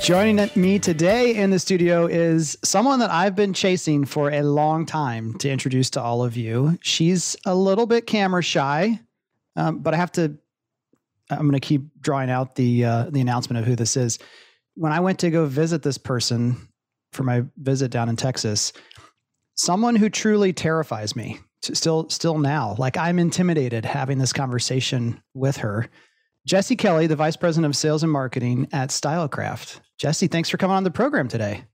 Joining me today in the studio is someone that I've been chasing for a long time to introduce to all of you. She's a little bit camera shy, um, but I have to. I'm going to keep drawing out the uh, the announcement of who this is. When I went to go visit this person for my visit down in Texas, someone who truly terrifies me still still now. Like I'm intimidated having this conversation with her. Jesse Kelly, the Vice President of Sales and Marketing at Stylecraft. Jesse, thanks for coming on the program today.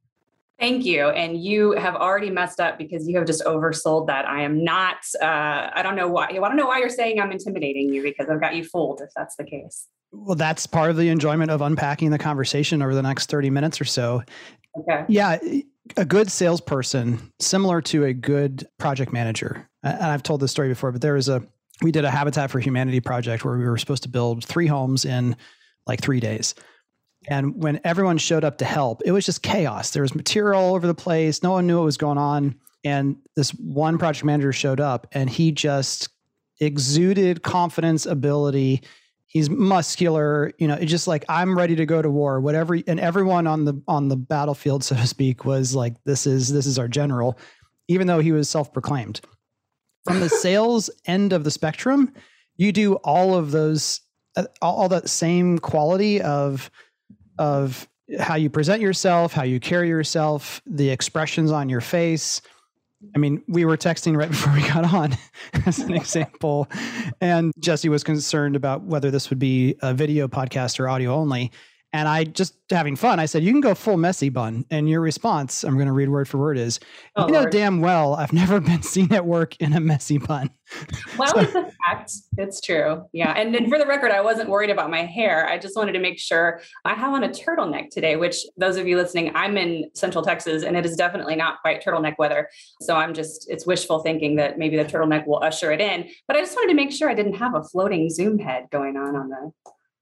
Thank you. And you have already messed up because you have just oversold that. I am not, uh, I don't know why. I don't know why you're saying I'm intimidating you because I've got you fooled if that's the case. Well, that's part of the enjoyment of unpacking the conversation over the next 30 minutes or so. Okay. Yeah. A good salesperson, similar to a good project manager. And I've told this story before, but there was a, we did a Habitat for Humanity project where we were supposed to build three homes in like three days. And when everyone showed up to help, it was just chaos. There was material all over the place. No one knew what was going on. And this one project manager showed up and he just exuded confidence, ability. He's muscular, you know, it's just like I'm ready to go to war, whatever. And everyone on the on the battlefield, so to speak, was like, This is this is our general, even though he was self-proclaimed. From the sales end of the spectrum, you do all of those uh, all, that same quality of of how you present yourself, how you carry yourself, the expressions on your face. I mean, we were texting right before we got on as an example, and Jesse was concerned about whether this would be a video podcast or audio only. And I just having fun, I said, You can go full messy bun. And your response, I'm going to read word for word, is oh, You know Lord. damn well I've never been seen at work in a messy bun. Well, so, it's a fact. It's true. Yeah. And then for the record, I wasn't worried about my hair. I just wanted to make sure I have on a turtleneck today, which those of you listening, I'm in Central Texas and it is definitely not quite turtleneck weather. So I'm just, it's wishful thinking that maybe the turtleneck will usher it in. But I just wanted to make sure I didn't have a floating Zoom head going on on the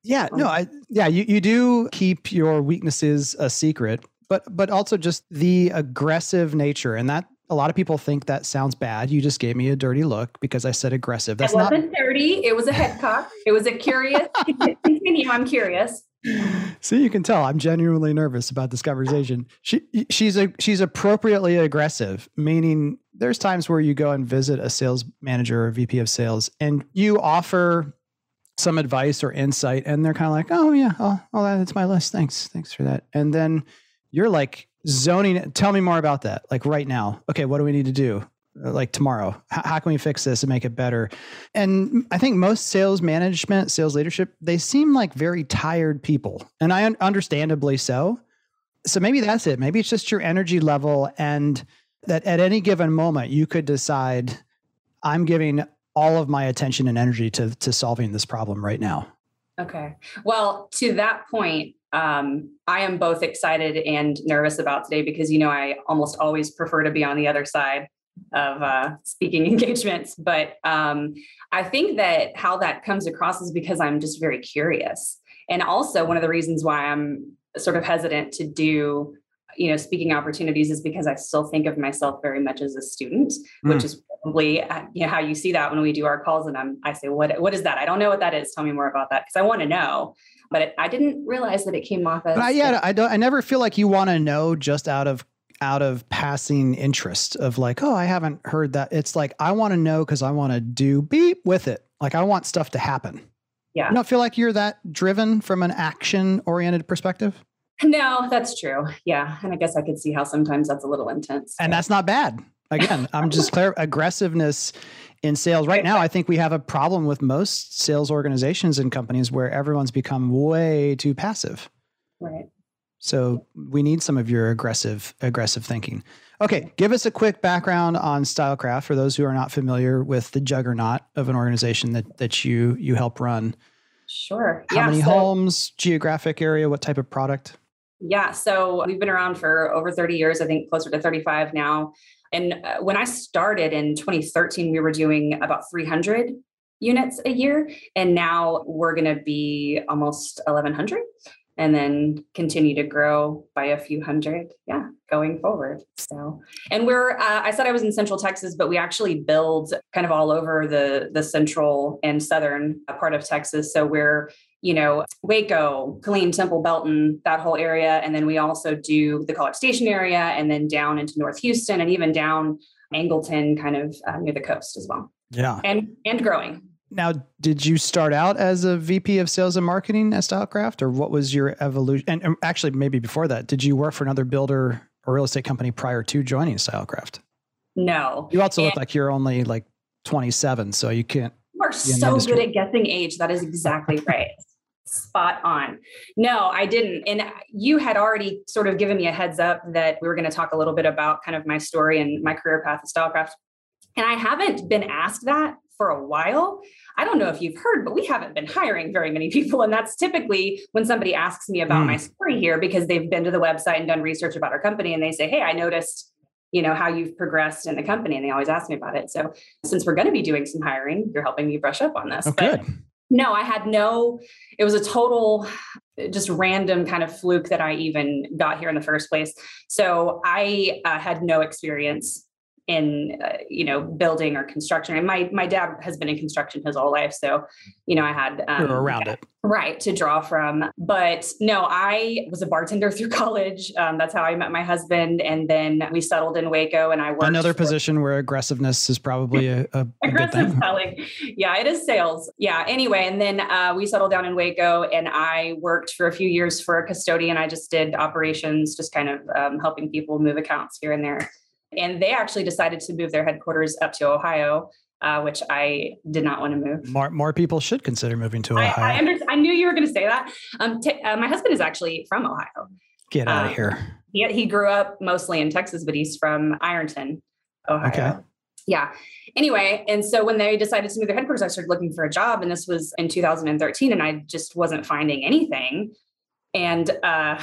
yeah, no, um, I yeah, you, you do keep your weaknesses a secret, but but also just the aggressive nature and that a lot of people think that sounds bad. You just gave me a dirty look because I said aggressive. That's it wasn't not dirty. It was a head cock. It was a curious. Continue. I'm curious. See, you can tell I'm genuinely nervous about this conversation. She she's a she's appropriately aggressive, meaning there's times where you go and visit a sales manager or VP of sales and you offer some advice or insight and they're kind of like oh yeah oh, oh that's my list. Thanks thanks for that. And then you're like zoning tell me more about that like right now. Okay what do we need to do? Uh, like tomorrow. How, can we fix this and make it better? And i think most sales management sales leadership they seem like very tired people and i un- understandably so. So maybe that's it. Maybe it's just your energy level and that at any given moment you could decide i'm giving all of my attention and energy to to solving this problem right now. Okay. Well, to that point, um, I am both excited and nervous about today because you know I almost always prefer to be on the other side of uh, speaking engagements. But um, I think that how that comes across is because I'm just very curious, and also one of the reasons why I'm sort of hesitant to do you know speaking opportunities is because i still think of myself very much as a student mm. which is probably uh, you know how you see that when we do our calls and I'm, i say what what is that? I don't know what that is. Tell me more about that because i want to know but it, i didn't realize that it came off as but I, yeah i don't i never feel like you want to know just out of out of passing interest of like oh i haven't heard that. It's like i want to know because i want to do beep with it. Like i want stuff to happen. Yeah. You don't feel like you're that driven from an action oriented perspective no, that's true. Yeah. And I guess I could see how sometimes that's a little intense. And that's not bad. Again, I'm just clear aggressiveness in sales. Right now, I think we have a problem with most sales organizations and companies where everyone's become way too passive. Right. So we need some of your aggressive aggressive thinking. Okay, give us a quick background on Stylecraft for those who are not familiar with the juggernaut of an organization that that you you help run. Sure. How yeah, many so, homes, geographic area, what type of product? Yeah. So we've been around for over 30 years, I think closer to 35 now. And uh, when I started in 2013, we were doing about 300 units a year. And now we're going to be almost 1100 and then continue to grow by a few hundred. Yeah, going forward. So, and we're, uh, I said I was in Central Texas, but we actually build kind of all over the, the central and southern part of Texas. So we're you know, Waco, Killeen, Temple, Belton, that whole area. And then we also do the College Station area and then down into North Houston and even down Angleton, kind of uh, near the coast as well. Yeah. And and growing. Now, did you start out as a VP of sales and marketing at Stylecraft, or what was your evolution? And, and actually, maybe before that, did you work for another builder or real estate company prior to joining Stylecraft? No. You also and look like you're only like 27, so you can't. You are so good at guessing age. That is exactly right. Spot on. No, I didn't. And you had already sort of given me a heads up that we were going to talk a little bit about kind of my story and my career path at Stylecraft. And I haven't been asked that for a while. I don't know if you've heard, but we haven't been hiring very many people. And that's typically when somebody asks me about mm. my story here because they've been to the website and done research about our company and they say, Hey, I noticed, you know, how you've progressed in the company. And they always ask me about it. So since we're going to be doing some hiring, you're helping me brush up on this. Oh, but good. No, I had no, it was a total just random kind of fluke that I even got here in the first place. So I uh, had no experience in uh, you know building or construction. And my my dad has been in construction his whole life, so you know I had um, around it right to draw from. But no, I was a bartender through college. Um, that's how I met my husband, and then we settled in Waco. And I worked another for, position where aggressiveness is probably a, a, a aggressive selling. Yeah, it is sales. Yeah. Anyway, and then uh, we settled down in Waco, and I worked for a few years for a custodian. I just did operations, just kind of um, helping people move accounts here and there. And they actually decided to move their headquarters up to Ohio, uh, which I did not want to move. More, more people should consider moving to Ohio. I, I, under, I knew you were going to say that. Um, t- uh, my husband is actually from Ohio. Get out um, of here. He, he grew up mostly in Texas, but he's from Ironton, Ohio. Okay. Yeah. Anyway, and so when they decided to move their headquarters, I started looking for a job, and this was in 2013, and I just wasn't finding anything. And uh,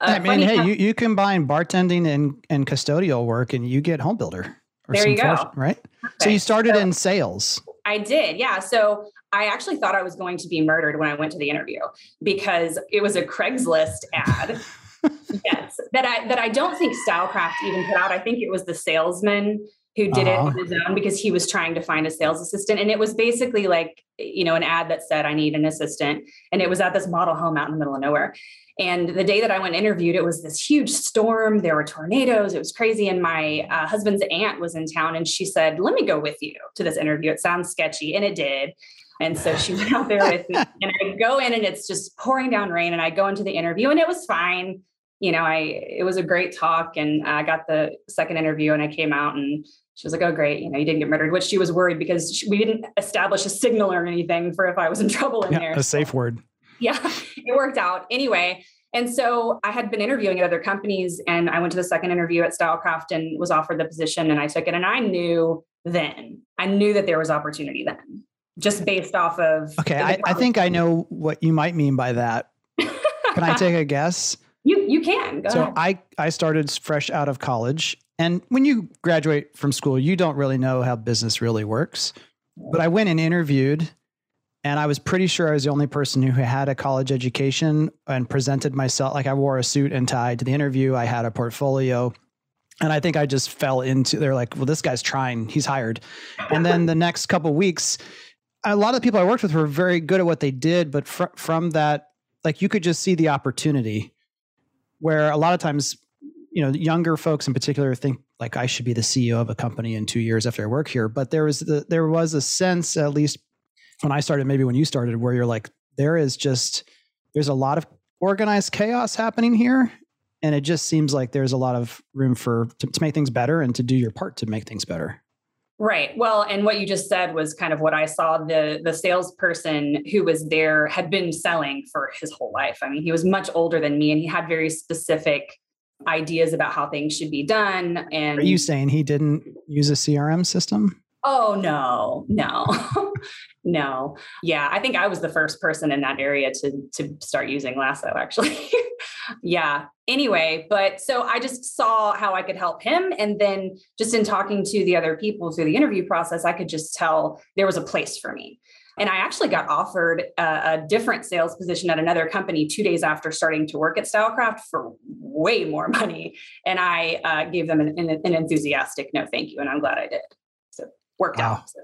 I mean, hey, you, you combine bartending and, and custodial work and you get home builder. there you go. right? Perfect. So you started so in sales. I did. Yeah. So I actually thought I was going to be murdered when I went to the interview because it was a Craigslist ad. yes. That I that I don't think Stylecraft even put out. I think it was the salesman who did uh-huh. it on his own because he was trying to find a sales assistant. And it was basically like, you know, an ad that said, I need an assistant. And it was at this model home out in the middle of nowhere. And the day that I went interviewed, it was this huge storm. There were tornadoes. It was crazy. And my uh, husband's aunt was in town and she said, Let me go with you to this interview. It sounds sketchy. And it did. And so she went out there with me. And I go in and it's just pouring down rain. And I go into the interview and it was fine. You know, I it was a great talk. And I got the second interview and I came out and she was like, "Oh, great! You know, you didn't get murdered." Which she was worried because she, we didn't establish a signal or anything for if I was in trouble in yeah, there. A safe word. Yeah, it worked out anyway. And so I had been interviewing at other companies, and I went to the second interview at Stylecraft and was offered the position, and I took it. And I knew then, I knew that there was opportunity then, just based off of. Okay, I, I think I know what you might mean by that. Can I take a guess? You you can. Go so ahead. I I started fresh out of college and when you graduate from school, you don't really know how business really works. But I went and interviewed, and I was pretty sure I was the only person who had a college education and presented myself like I wore a suit and tie to the interview. I had a portfolio. And I think I just fell into they're like, well, this guy's trying, he's hired. And then the next couple weeks, a lot of the people I worked with were very good at what they did, but fr- from that, like you could just see the opportunity where a lot of times you know younger folks in particular think like I should be the CEO of a company in two years after I work here. But there was the, there was a sense, at least when I started, maybe when you started, where you're like, there is just there's a lot of organized chaos happening here, and it just seems like there's a lot of room for to, to make things better and to do your part to make things better. Right. Well, and what you just said was kind of what I saw. The the salesperson who was there had been selling for his whole life. I mean, he was much older than me, and he had very specific ideas about how things should be done. And are you saying he didn't use a CRM system? Oh no, no, no. Yeah, I think I was the first person in that area to to start using Lasso. Actually, yeah. Anyway, but so I just saw how I could help him, and then just in talking to the other people through the interview process, I could just tell there was a place for me. And I actually got offered a, a, different sales position at another company two days after starting to work at Stylecraft for way more money. And I uh, gave them an, an, enthusiastic no, thank you. And I'm glad I did. So worked wow. out. So.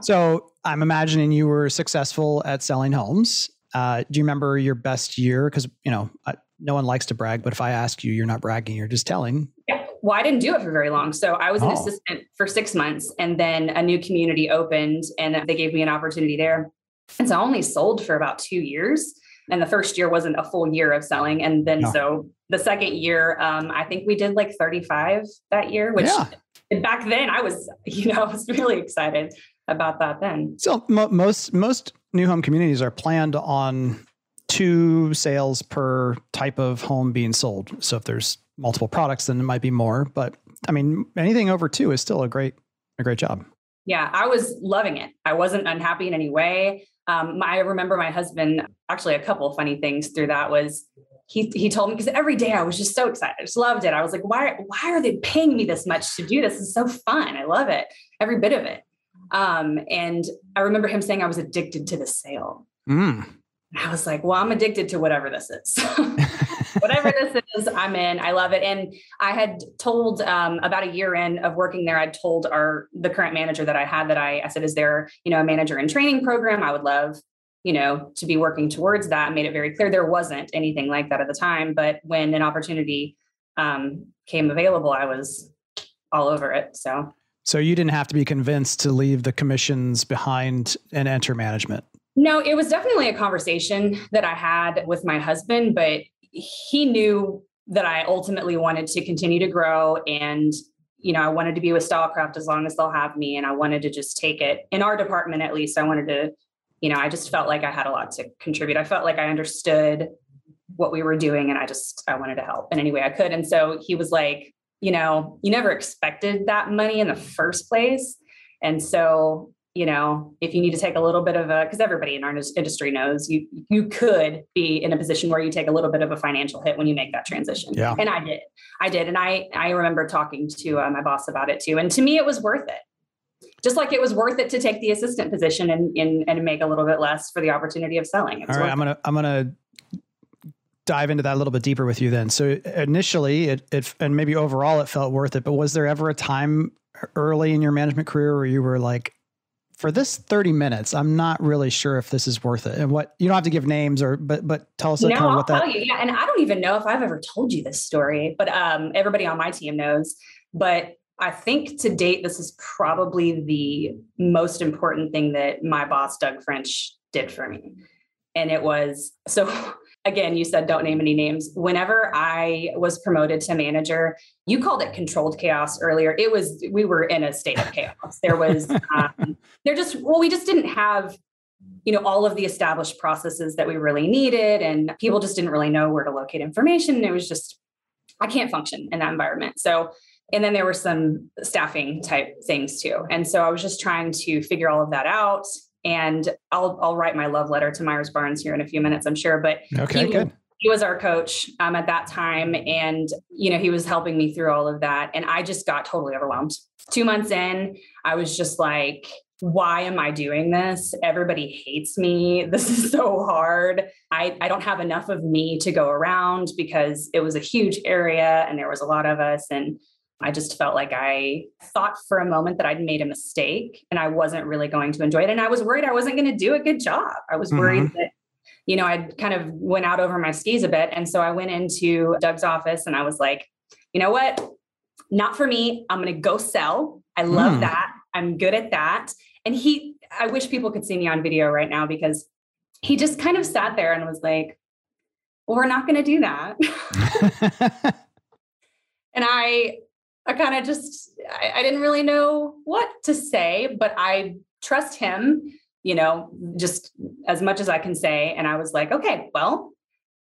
So I'm imagining you were successful at selling homes. Uh, do you remember your best year? Because you know, I, no one likes to brag, but if I ask you, you're not bragging; you're just telling. Yeah. Well, I didn't do it for very long. So I was an oh. assistant for six months, and then a new community opened, and they gave me an opportunity there. And so I only sold for about two years. And the first year wasn't a full year of selling. And then no. so the second year, um, I think we did like 35 that year, which yeah. back then I was, you know, I was really excited about that then. So mo- most most new home communities are planned on two sales per type of home being sold. So if there's multiple products, then it might be more. But I mean, anything over two is still a great a great job. Yeah, I was loving it. I wasn't unhappy in any way. Um, I remember my husband actually a couple funny things through that was he he told me because every day I was just so excited, I just loved it. I was like, why why are they paying me this much to do this? It's so fun. I love it, every bit of it. Um, and I remember him saying I was addicted to the sale. Mm. I was like, well, I'm addicted to whatever this is. whatever this is, I'm in. I love it. And I had told um, about a year in of working there, I'd told our the current manager that I had that I, I said, is there, you know, a manager in training program? I would love, you know, to be working towards that. made it very clear there wasn't anything like that at the time. But when an opportunity um, came available, I was all over it. So so you didn't have to be convinced to leave the commissions behind and enter management. No, it was definitely a conversation that I had with my husband, but he knew that I ultimately wanted to continue to grow and you know, I wanted to be with Stylecraft as long as they'll have me and I wanted to just take it in our department at least. I wanted to, you know, I just felt like I had a lot to contribute. I felt like I understood what we were doing and I just I wanted to help in any way I could. And so he was like, you know, you never expected that money in the first place. And so, you know, if you need to take a little bit of a, because everybody in our industry knows you you could be in a position where you take a little bit of a financial hit when you make that transition. Yeah. And I did, I did, and I I remember talking to uh, my boss about it too. And to me, it was worth it. Just like it was worth it to take the assistant position and and, and make a little bit less for the opportunity of selling. All right, I'm gonna I'm gonna dive into that a little bit deeper with you then. So initially it, it and maybe overall it felt worth it, but was there ever a time early in your management career where you were like, for this 30 minutes, I'm not really sure if this is worth it. And what you don't have to give names or but but tell us no, kind of I'll what that tell you. Yeah. And I don't even know if I've ever told you this story, but um everybody on my team knows. But I think to date, this is probably the most important thing that my boss, Doug French, did for me. And it was so again, you said don't name any names. Whenever I was promoted to manager, you called it controlled chaos earlier. It was, we were in a state of chaos. There was, um, there just, well, we just didn't have, you know, all of the established processes that we really needed. And people just didn't really know where to locate information. It was just, I can't function in that environment. So, and then there were some staffing type things too. And so I was just trying to figure all of that out and I'll I'll write my love letter to Myers Barnes here in a few minutes, I'm sure. But okay, he, good. He was our coach um, at that time, and you know he was helping me through all of that, and I just got totally overwhelmed. Two months in, I was just like, why am I doing this? Everybody hates me. This is so hard. I, I don't have enough of me to go around because it was a huge area and there was a lot of us. And I just felt like I thought for a moment that I'd made a mistake and I wasn't really going to enjoy it. And I was worried I wasn't going to do a good job. I was worried mm-hmm. that, you know, I kind of went out over my skis a bit. And so I went into Doug's office and I was like, you know what? Not for me. I'm going to go sell. I love mm. that. I'm good at that. And he, I wish people could see me on video right now because he just kind of sat there and was like, well, we're not going to do that. and I I kind of just, I, I didn't really know what to say, but I trust him, you know, just as much as I can say. And I was like, okay, well,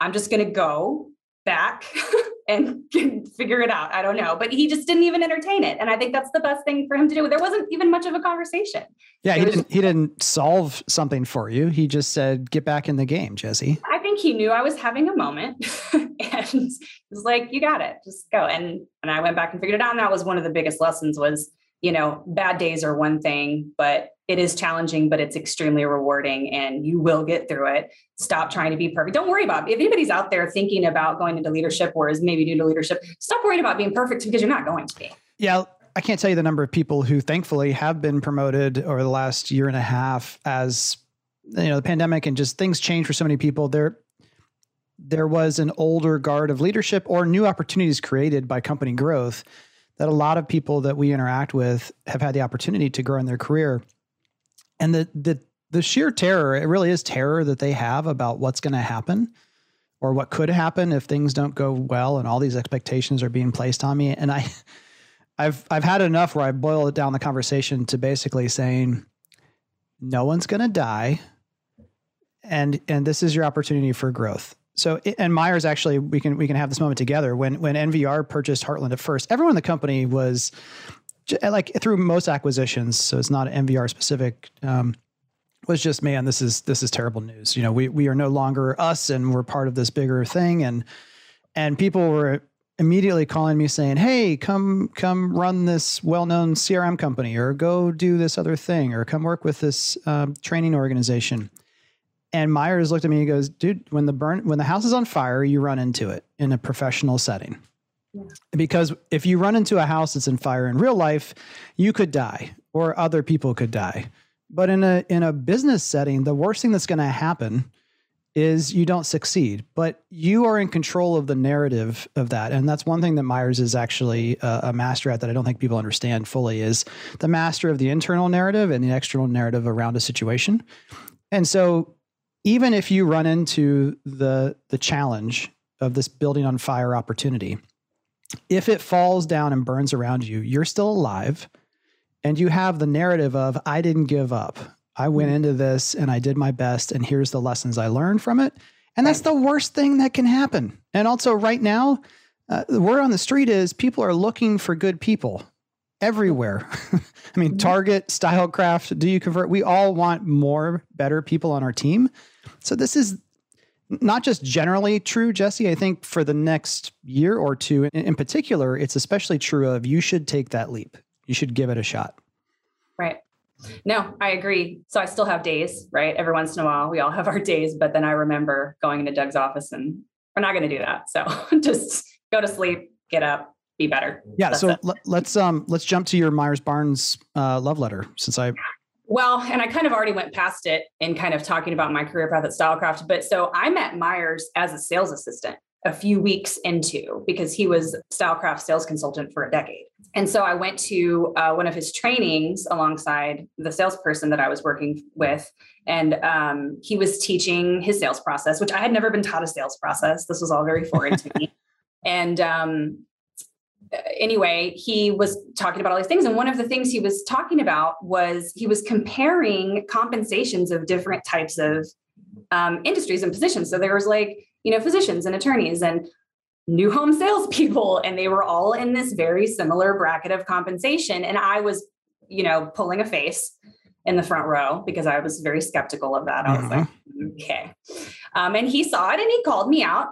I'm just going to go back and figure it out. I don't know. But he just didn't even entertain it. And I think that's the best thing for him to do. There wasn't even much of a conversation. Yeah, he didn't he didn't solve something for you. He just said, get back in the game, Jesse. I think he knew I was having a moment and was like, you got it, just go. And and I went back and figured it out. And that was one of the biggest lessons was, you know, bad days are one thing, but it is challenging, but it's extremely rewarding and you will get through it. Stop trying to be perfect. Don't worry about it. if anybody's out there thinking about going into leadership or is maybe new to leadership, stop worrying about being perfect because you're not going to be. Yeah. I can't tell you the number of people who thankfully have been promoted over the last year and a half as you know the pandemic and just things change for so many people. There there was an older guard of leadership or new opportunities created by company growth that a lot of people that we interact with have had the opportunity to grow in their career. And the the the sheer terror, it really is terror that they have about what's going to happen or what could happen if things don't go well and all these expectations are being placed on me. And I I've I've had enough where I boil it down the conversation to basically saying no one's going to die and and this is your opportunity for growth. So and Myers actually we can we can have this moment together. When when NVR purchased Heartland at first everyone in the company was like through most acquisitions so it's not NVR specific um, was just man this is this is terrible news. You know we we are no longer us and we're part of this bigger thing and and people were immediately calling me saying hey come come run this well-known crm company or go do this other thing or come work with this um, training organization and myers looked at me and goes dude when the burn when the house is on fire you run into it in a professional setting yeah. because if you run into a house that's in fire in real life you could die or other people could die but in a in a business setting, the worst thing that's going to happen is you don't succeed, but you are in control of the narrative of that. And that's one thing that Myers is actually a, a, master at that I don't think people understand fully is the master of the internal narrative and the external narrative around a situation. And so even if you run into the the challenge of this building on fire opportunity, if it falls down and burns around you, you're still alive and you have the narrative of I didn't give up. I went mm. into this and I did my best and here's the lessons I learned from it. And that's the worst thing that can happen. And also right now, uh, the word on the street is people are looking for good people everywhere. I mean, mm-hmm. Target, Stylecraft, do you convert? We all want more better people on our team. So this is not just generally true, Jesse. I think for the next year or two in, in particular, it's especially true of you should take that leap you should give it a shot. Right. No, I agree. So I still have days, right? Every once in a while, we all have our days, but then I remember going into Doug's office and we're not going to do that. So just go to sleep, get up, be better. Yeah. That's so let's um let's jump to your Myers Barnes uh, love letter since I. Well, and I kind of already went past it in kind of talking about my career path at Stylecraft, but so I met Myers as a sales assistant a few weeks into because he was Stylecraft sales consultant for a decade. And so I went to uh, one of his trainings alongside the salesperson that I was working with. And um, he was teaching his sales process, which I had never been taught a sales process. This was all very foreign to me. And um, anyway, he was talking about all these things. And one of the things he was talking about was he was comparing compensations of different types of um, industries and positions. So there was like, you know, physicians and attorneys and new home salespeople, and they were all in this very similar bracket of compensation. And I was, you know, pulling a face in the front row because I was very skeptical of that. I was like, mm-hmm. okay. Um, and he saw it and he called me out.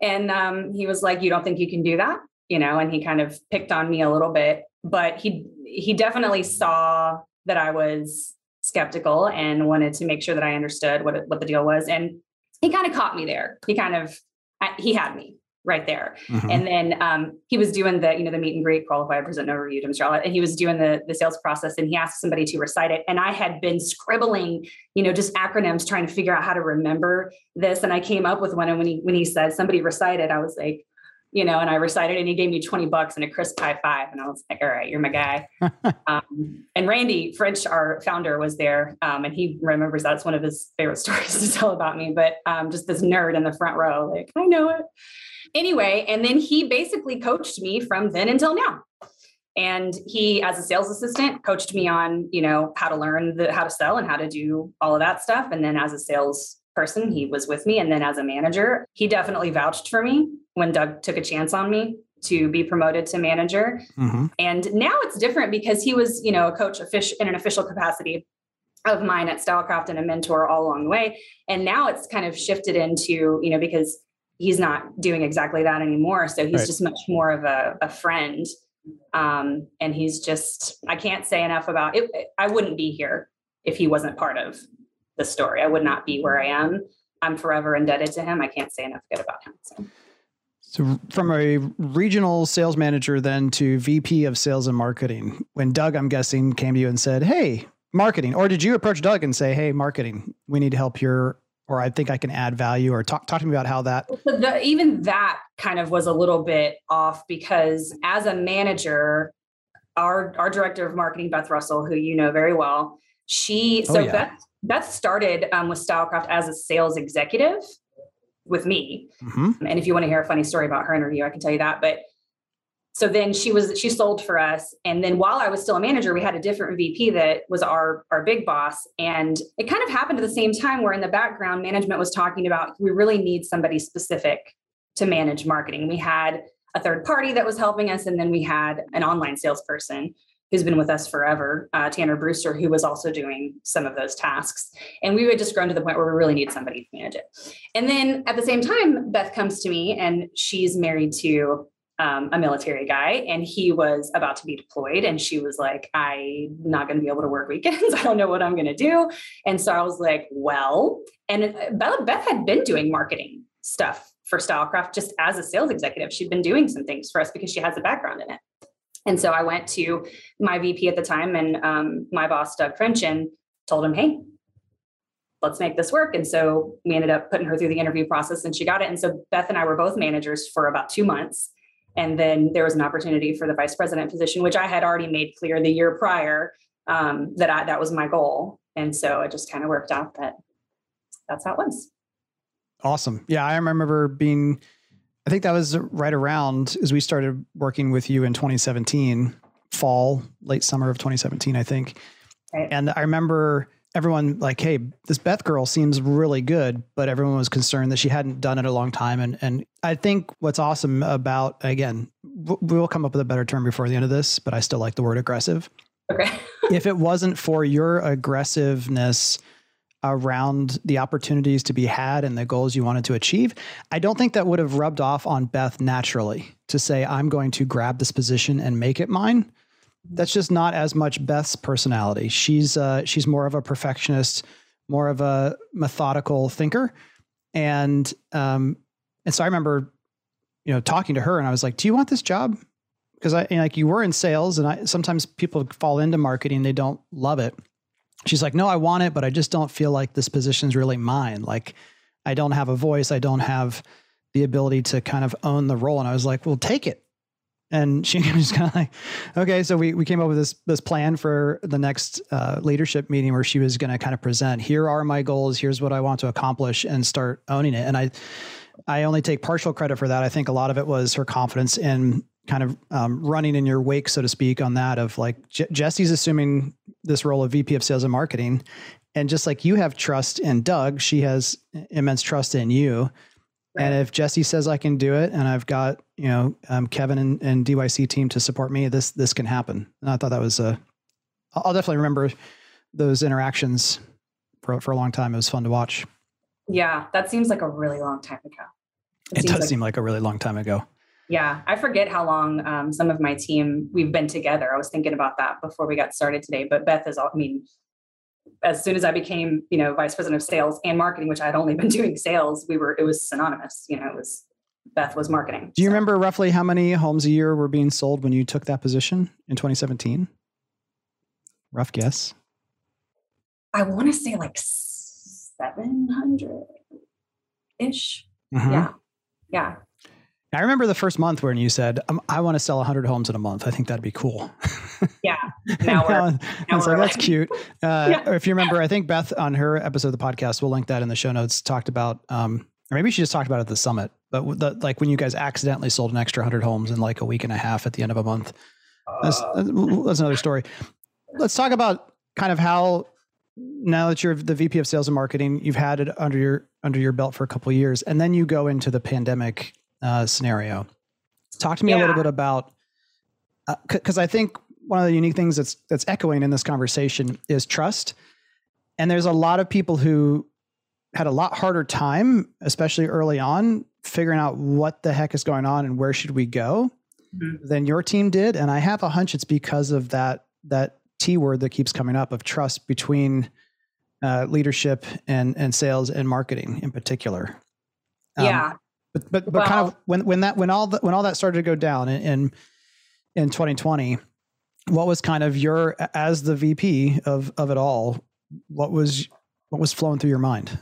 And um, he was like, You don't think you can do that? You know, and he kind of picked on me a little bit, but he he definitely saw that I was skeptical and wanted to make sure that I understood what, what the deal was. And he kind of caught me there. He kind of, he had me right there. Mm-hmm. And then um, he was doing the, you know, the meet and greet qualified present no review to Mr. And he was doing the, the sales process and he asked somebody to recite it. And I had been scribbling, you know, just acronyms, trying to figure out how to remember this. And I came up with one. And when he, when he said somebody recited, I was like, you know, and I recited and he gave me 20 bucks and a crisp high five. And I was like, all right, you're my guy. um, and Randy French, our founder was there. Um, and he remembers that's one of his favorite stories to tell about me, but um, just this nerd in the front row, like, I know it. Anyway, and then he basically coached me from then until now. And he, as a sales assistant, coached me on, you know, how to learn the, how to sell and how to do all of that stuff. And then as a sales person, he was with me. And then as a manager, he definitely vouched for me when Doug took a chance on me to be promoted to manager. Mm-hmm. And now it's different because he was, you know, a coach in an official capacity of mine at Stylecraft and a mentor all along the way. And now it's kind of shifted into, you know, because he's not doing exactly that anymore. So he's right. just much more of a, a friend. Um, and he's just, I can't say enough about it. I wouldn't be here if he wasn't part of the story. I would not be where I am. I'm forever indebted to him. I can't say enough good about him. So. So from a regional sales manager then to VP of sales and marketing, when Doug, I'm guessing, came to you and said, Hey, marketing, or did you approach Doug and say, Hey, marketing, we need to help here, or I think I can add value, or talk, talk to me about how that. The, even that kind of was a little bit off because as a manager, our, our director of marketing, Beth Russell, who you know very well, she, oh, so oh, yeah. Beth, Beth started um, with Stylecraft as a sales executive with me. Mm-hmm. And if you want to hear a funny story about her interview, I can tell you that. But so then she was she sold for us and then while i was still a manager we had a different vp that was our our big boss and it kind of happened at the same time where in the background management was talking about we really need somebody specific to manage marketing we had a third party that was helping us and then we had an online salesperson who's been with us forever, uh, Tanner Brewster, who was also doing some of those tasks. And we would just grown to the point where we really need somebody to manage it. And then at the same time, Beth comes to me and she's married to um, a military guy and he was about to be deployed. And she was like, I'm not going to be able to work weekends. I don't know what I'm going to do. And so I was like, well, and Beth had been doing marketing stuff for Stylecraft just as a sales executive. She'd been doing some things for us because she has a background in it. And so I went to my VP at the time and um, my boss, Doug French, and told him, hey, let's make this work. And so we ended up putting her through the interview process and she got it. And so Beth and I were both managers for about two months. And then there was an opportunity for the vice president position, which I had already made clear the year prior um, that I, that was my goal. And so it just kind of worked out that that's how it was. Awesome. Yeah. I remember being I think that was right around as we started working with you in 2017, fall, late summer of 2017, I think. Right. And I remember everyone like, hey, this Beth girl seems really good, but everyone was concerned that she hadn't done it a long time. And and I think what's awesome about again, we will come up with a better term before the end of this, but I still like the word aggressive. Okay. if it wasn't for your aggressiveness around the opportunities to be had and the goals you wanted to achieve, I don't think that would have rubbed off on Beth naturally to say, I'm going to grab this position and make it mine. That's just not as much Beth's personality. She's uh, she's more of a perfectionist, more of a methodical thinker, and um, and so I remember, you know, talking to her and I was like, "Do you want this job?" Because I like you were in sales, and I sometimes people fall into marketing, they don't love it, she's like, no, I want it, but I just don't feel like this position's really mine. Like I don't have a voice. I don't have the ability to kind of own the role. And I was like, well, take it. And she was kind of like, okay. So we, we came up with this, this plan for the next uh, leadership meeting where she was going to kind of present, here are my goals. Here's what I want to accomplish and start owning it. And I, I only take partial credit for that. I think a lot of it was her confidence in kind of um, running in your wake, so to speak, on that of like Jesse's assuming this role of VP of sales and marketing. And just like you have trust in Doug, she has immense trust in you. And if Jesse says I can do it, and I've got you know um, Kevin and, and DYC team to support me, this this can happen. And I thought that was a. I'll definitely remember those interactions for for a long time. It was fun to watch. Yeah, that seems like a really long time ago. It, it does like, seem like a really long time ago. Yeah, I forget how long um, some of my team we've been together. I was thinking about that before we got started today. But Beth is, all, I mean, as soon as I became, you know, vice president of sales and marketing, which I'd only been doing sales, we were it was synonymous. You know, it was Beth was marketing. Do you so. remember roughly how many homes a year were being sold when you took that position in 2017? Rough guess. I want to say like 700 ish. Mm-hmm. Yeah. Yeah. I remember the first month when you said, um, "I want to sell 100 homes in a month. I think that'd be cool." Yeah. Now we're. now I was like, "That's cute." Uh, yeah. If you remember, I think Beth on her episode of the podcast, we'll link that in the show notes. Talked about, um, or maybe she just talked about it at the summit. But the, like when you guys accidentally sold an extra 100 homes in like a week and a half at the end of a month. That's, uh, that's another story. Let's talk about kind of how now that you're the VP of sales and marketing, you've had it under your under your belt for a couple years, and then you go into the pandemic uh, scenario. Talk to me yeah. a little bit about because uh, I think one of the unique things that's that's echoing in this conversation is trust. And there's a lot of people who had a lot harder time, especially early on, figuring out what the heck is going on and where should we go mm-hmm. than your team did. And I have a hunch it's because of that that T word that keeps coming up of trust between uh, leadership and and sales and marketing in particular. Um, yeah But but, but kind of when when that when all the, when all that started to go down in, in in 2020, what was kind of your as the VP of of it all? What was what was flowing through your mind?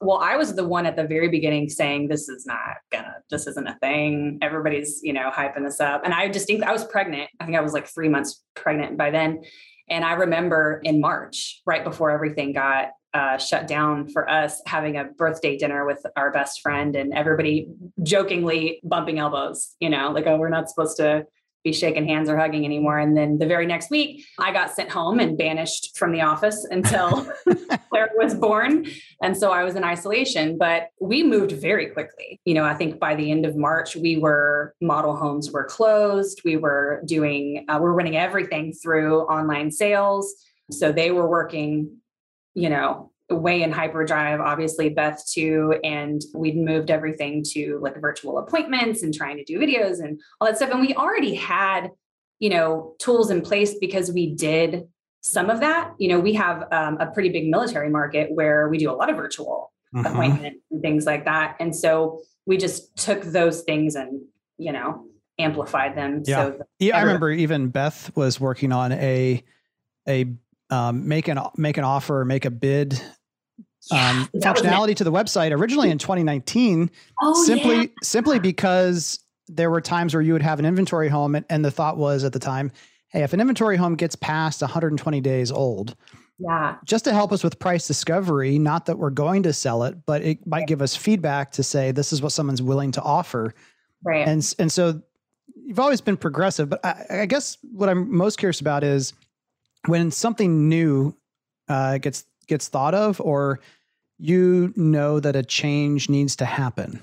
well i was the one at the very beginning saying this is not gonna this isn't a thing everybody's you know hyping this up and i distinctly i was pregnant i think i was like three months pregnant by then and i remember in march right before everything got uh, shut down for us having a birthday dinner with our best friend and everybody jokingly bumping elbows you know like oh we're not supposed to be shaking hands or hugging anymore. And then the very next week, I got sent home and banished from the office until Claire was born. And so I was in isolation, but we moved very quickly. You know, I think by the end of March, we were model homes were closed. We were doing, uh, we're running everything through online sales. So they were working, you know, way in hyperdrive obviously beth too and we'd moved everything to like virtual appointments and trying to do videos and all that stuff and we already had you know tools in place because we did some of that you know we have um, a pretty big military market where we do a lot of virtual uh-huh. appointments and things like that and so we just took those things and you know amplified them yeah. so yeah i remember even beth was working on a a um, make an make an offer, make a bid um, functionality to the website originally in 2019. Oh, simply yeah. simply because there were times where you would have an inventory home, and, and the thought was at the time, hey, if an inventory home gets past 120 days old, yeah. Just to help us with price discovery, not that we're going to sell it, but it might give us feedback to say this is what someone's willing to offer. Right. And and so you've always been progressive, but I, I guess what I'm most curious about is when something new uh, gets gets thought of, or you know that a change needs to happen,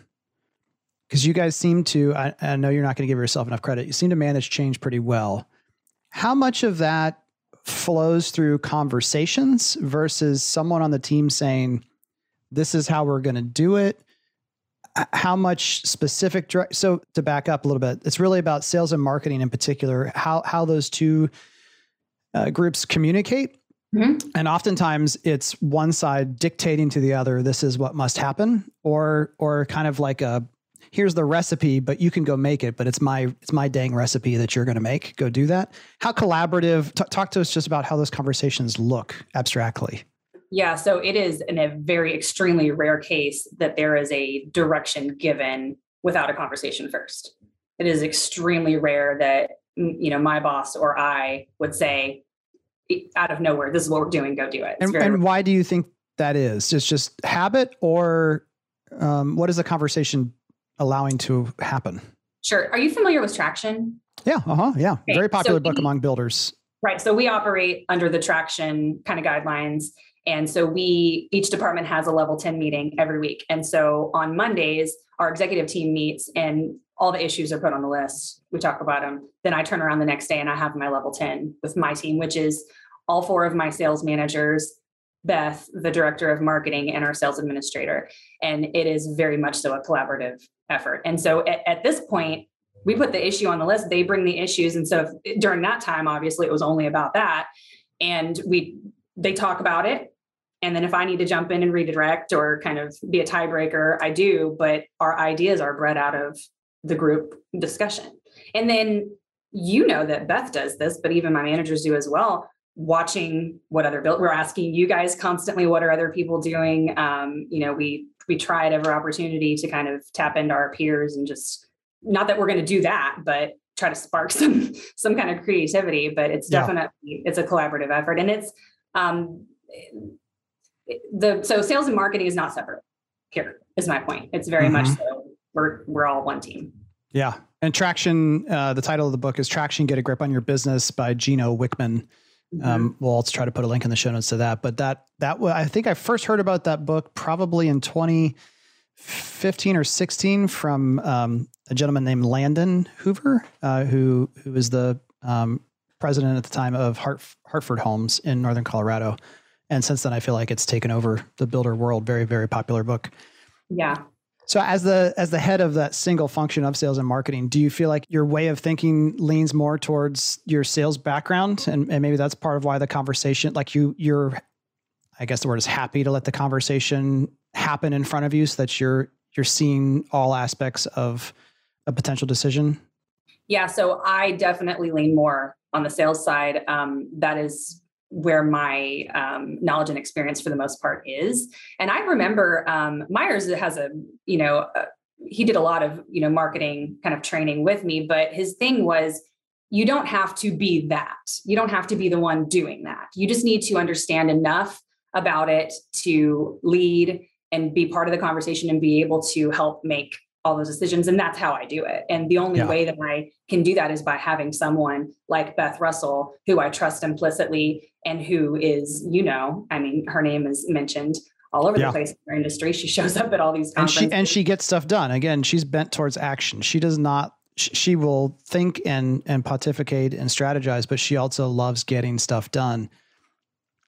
because you guys seem to. I, I know you're not going to give yourself enough credit. You seem to manage change pretty well. How much of that flows through conversations versus someone on the team saying, "This is how we're going to do it." how much specific direct so to back up a little bit it's really about sales and marketing in particular how how those two uh, groups communicate. Mm-hmm. And oftentimes it's one side dictating to the other, this is what must happen, or or kind of like a here's the recipe, but you can go make it, but it's my it's my dang recipe that you're going to make. Go do that. How collaborative? T- talk to us just about how those conversations look abstractly. Yeah, so it is in a very extremely rare case that there is a direction given without a conversation first. It is extremely rare that you know, my boss or I would say out of nowhere, this is what we're doing, go do it. And, and, why do you think that is? It's just habit or um, what is the conversation allowing to happen? Sure. Are you familiar with Traction? Yeah. Uh huh. Yeah. Okay. Very popular so book we, among builders. Right. So we operate under the Traction kind of guidelines. And so we, each department has a level 10 meeting every week. And so on Mondays, our executive team meets and all the issues are put on the list. We talk about them. Then I turn around the next day and I have my level 10 with my team, which is all four of my sales managers, Beth, the director of marketing, and our sales administrator. And it is very much so a collaborative effort. And so at, at this point, we put the issue on the list, they bring the issues. And so if, during that time, obviously it was only about that. And we they talk about it. And then if I need to jump in and redirect or kind of be a tiebreaker, I do. But our ideas are bred out of the group discussion. And then you know that Beth does this, but even my managers do as well. Watching what other build, we're asking you guys constantly, what are other people doing? Um, you know, we we try at every opportunity to kind of tap into our peers and just not that we're going to do that, but try to spark some some kind of creativity. But it's definitely yeah. it's a collaborative effort, and it's um, the so sales and marketing is not separate. Here is my point. It's very mm-hmm. much so we're we're all one team. Yeah. And Traction, uh, the title of the book is Traction Get a Grip on Your Business by Gino Wickman. Mm-hmm. Um, we'll also try to put a link in the show notes to that. But that, that, I think I first heard about that book probably in 2015 or 16 from um, a gentleman named Landon Hoover, uh, who, who was the um, president at the time of Hart, Hartford Homes in Northern Colorado. And since then, I feel like it's taken over the builder world. Very, very popular book. Yeah. So as the as the head of that single function of sales and marketing, do you feel like your way of thinking leans more towards your sales background and, and maybe that's part of why the conversation like you you're I guess the word is happy to let the conversation happen in front of you so that you're you're seeing all aspects of a potential decision? Yeah, so I definitely lean more on the sales side. Um, that is where my um, knowledge and experience for the most part is. And I remember um, Myers has a, you know, a, he did a lot of, you know, marketing kind of training with me, but his thing was you don't have to be that. You don't have to be the one doing that. You just need to understand enough about it to lead and be part of the conversation and be able to help make all those decisions. And that's how I do it. And the only yeah. way that I can do that is by having someone like Beth Russell, who I trust implicitly and who is, you know, I mean, her name is mentioned all over yeah. the place in our industry. She shows up at all these conferences. And she, and she gets stuff done. Again, she's bent towards action. She does not she will think and and pontificate and strategize, but she also loves getting stuff done.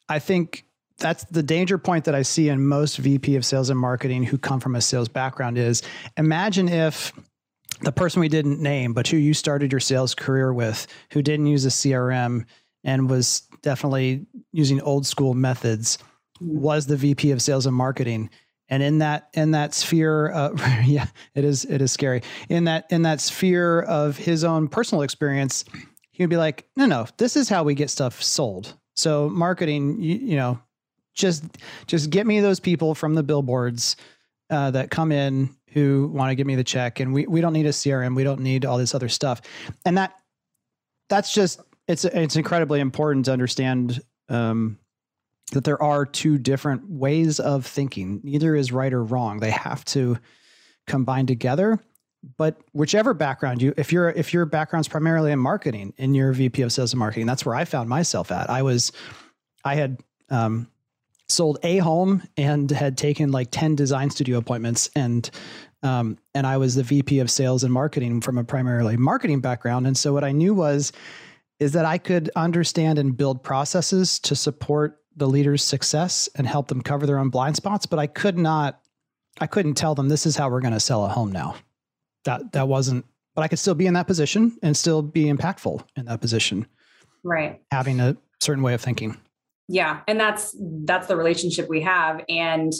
I think that's the danger point that I see in most VP of sales and marketing who come from a sales background is imagine if the person we didn't name, but who you started your sales career with, who didn't use a CRM and was definitely using old school methods, was the VP of sales and marketing. And in that in that sphere, uh, yeah, it is it is scary. In that in that sphere of his own personal experience, he would be like, no, no, this is how we get stuff sold. So marketing, you, you know, just just get me those people from the billboards uh, that come in who want to give me the check and we, we don't need a crm we don't need all this other stuff. And that that's just it's it's incredibly important to understand um, that there are two different ways of thinking. Neither is right or wrong. They have to combine together. But whichever background you if you're if your background's primarily in marketing in your vp of sales and marketing that's where i found myself at. I was i had um, sold a home and had taken like 10 design studio appointments and um, and I was the VP of sales and marketing from a primarily marketing background. And so what I knew was is that I could understand and build processes to support the leader's success and help them cover their own blind spots, but I could not I couldn't tell them this is how we're going to sell a home now. That that wasn't but I could still be in that position and still be impactful in that position. Right. Having a certain way of thinking yeah and that's that's the relationship we have and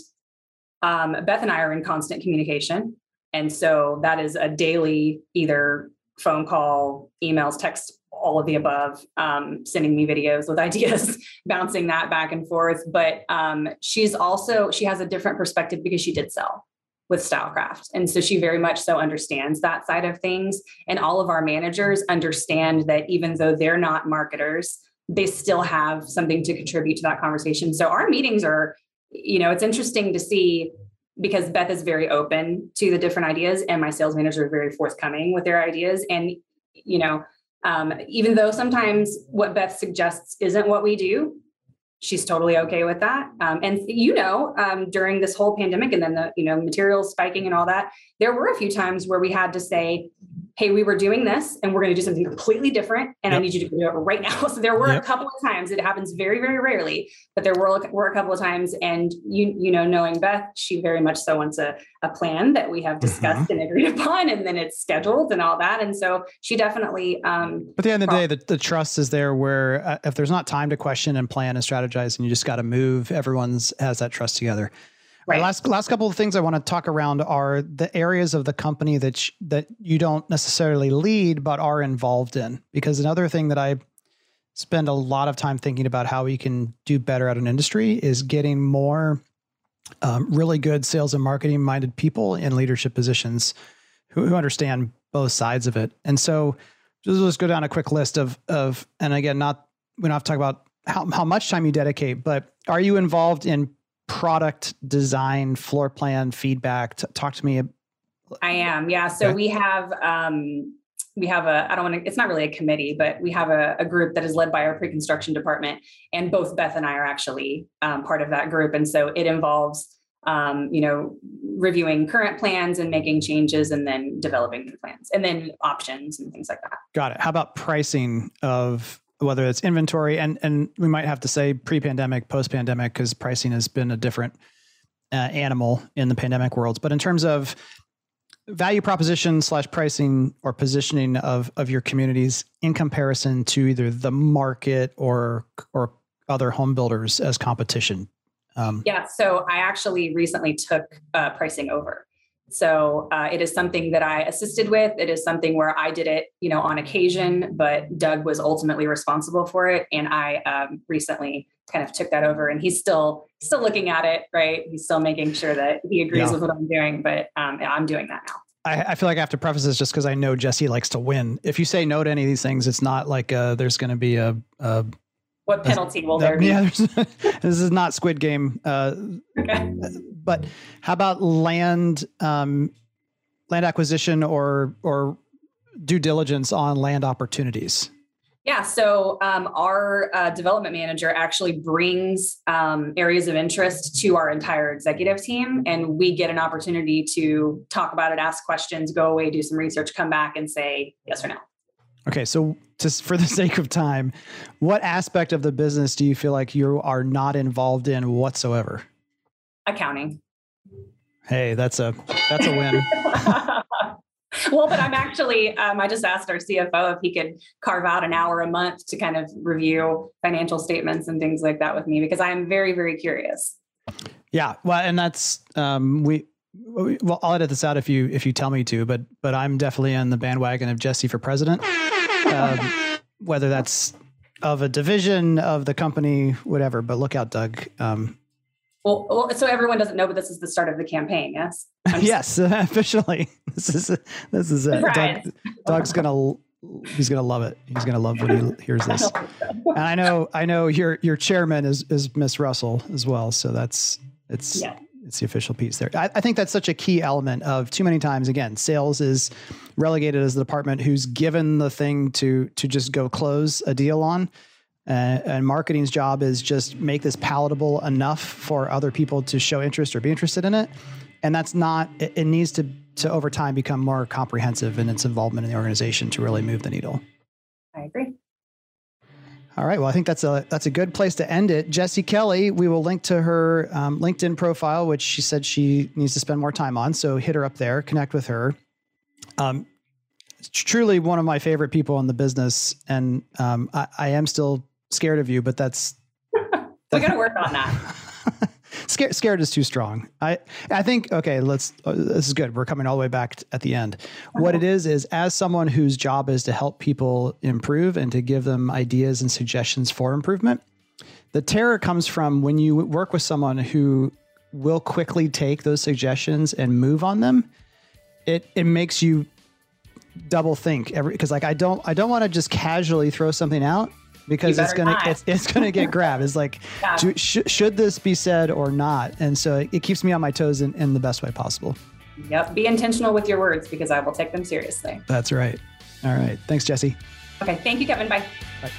um, beth and i are in constant communication and so that is a daily either phone call emails text all of the above um, sending me videos with ideas bouncing that back and forth but um, she's also she has a different perspective because she did sell with stylecraft and so she very much so understands that side of things and all of our managers understand that even though they're not marketers they still have something to contribute to that conversation. So our meetings are, you know, it's interesting to see because Beth is very open to the different ideas and my sales manager are very forthcoming with their ideas. And, you know, um, even though sometimes what Beth suggests isn't what we do, she's totally okay with that. Um, and you know, um, during this whole pandemic and then the you know materials spiking and all that, there were a few times where we had to say, hey, we were doing this and we're going to do something completely different. And yep. I need you to do it right now. So there were yep. a couple of times, it happens very, very rarely, but there were, were a couple of times. And you, you know, knowing Beth, she very much so wants a, a plan that we have mm-hmm. discussed mm-hmm. and agreed upon, and then it's scheduled and all that. And so she definitely. Um, but at the end of the day, the, the trust is there where uh, if there's not time to question and plan and strategize and you just got to move, everyone's has that trust together. Right. last last couple of things I want to talk around are the areas of the company that sh- that you don't necessarily lead but are involved in. Because another thing that I spend a lot of time thinking about how we can do better at an industry is getting more um, really good sales and marketing minded people in leadership positions who, who understand both sides of it. And so just let's go down a quick list of of and again not we don't have to talk about how, how much time you dedicate, but are you involved in product design, floor plan, feedback? Talk to me. I am. Yeah. So okay. we have um, we have a I don't want to. It's not really a committee, but we have a, a group that is led by our pre-construction department, and both Beth and I are actually um, part of that group, and so it involves. Um, you know, reviewing current plans and making changes and then developing new plans and then options and things like that. Got it. How about pricing of whether it's inventory and and we might have to say pre-pandemic, post-pandemic because pricing has been a different uh, animal in the pandemic worlds. But in terms of value proposition slash pricing or positioning of of your communities in comparison to either the market or or other home builders as competition. Um, yeah, so I actually recently took uh, pricing over. So uh, it is something that I assisted with. It is something where I did it, you know, on occasion, but Doug was ultimately responsible for it. And I um, recently kind of took that over, and he's still still looking at it. Right, he's still making sure that he agrees yeah. with what I'm doing. But um, I'm doing that now. I, I, feel like I have to preface this just because I know Jesse likes to win. If you say no to any of these things, it's not like uh, there's going to be a, a what penalty will there be? Yeah, this is not Squid Game. Uh, okay. But how about land um, land acquisition or or due diligence on land opportunities? Yeah, so um, our uh, development manager actually brings um, areas of interest to our entire executive team, and we get an opportunity to talk about it, ask questions, go away, do some research, come back, and say yes or no. Okay, so just for the sake of time, what aspect of the business do you feel like you are not involved in whatsoever? Accounting. Hey, that's a that's a win. well, but I'm actually, um, I just asked our CFO if he could carve out an hour a month to kind of review financial statements and things like that with me because I am very, very curious. Yeah, well, and that's um, we. Well, I'll edit this out if you if you tell me to, but but I'm definitely on the bandwagon of Jesse for president. Um, whether that's of a division of the company, whatever. But look out, Doug. Um, well, well, so everyone doesn't know, but this is the start of the campaign. Yes. yes, officially. This is this is it. Doug, Doug's gonna he's gonna love it. He's gonna love when he hears this. And I know I know your your chairman is is Miss Russell as well. So that's it's yeah. It's the official piece there. I, I think that's such a key element of too many times. Again, sales is relegated as the department who's given the thing to to just go close a deal on uh, and marketing's job is just make this palatable enough for other people to show interest or be interested in it. And that's not, it, it needs to, to over time become more comprehensive in its involvement in the organization to really move the needle. I agree. All right. Well, I think that's a that's a good place to end it. Jesse Kelly, we will link to her um, LinkedIn profile, which she said she needs to spend more time on. So hit her up there, connect with her. Um, truly one of my favorite people in the business, and um, I, I am still scared of you, but that's we got to work on that. scared, scared is too strong. I, I think okay. Let's. Uh, this is good. We're coming all the way back t- at the end. What it is is as someone whose job is to help people improve and to give them ideas and suggestions for improvement. The terror comes from when you work with someone who will quickly take those suggestions and move on them. It it makes you double think every because like I don't I don't want to just casually throw something out because it's gonna it's, it's, gonna get grabbed. It's like, yeah. do, sh- should this be said or not? And so it, it keeps me on my toes in, in the best way possible. Yep. Be intentional with your words because I will take them seriously. That's right. All right. Thanks, Jesse. Okay. Thank you, Kevin. Bye. Bye.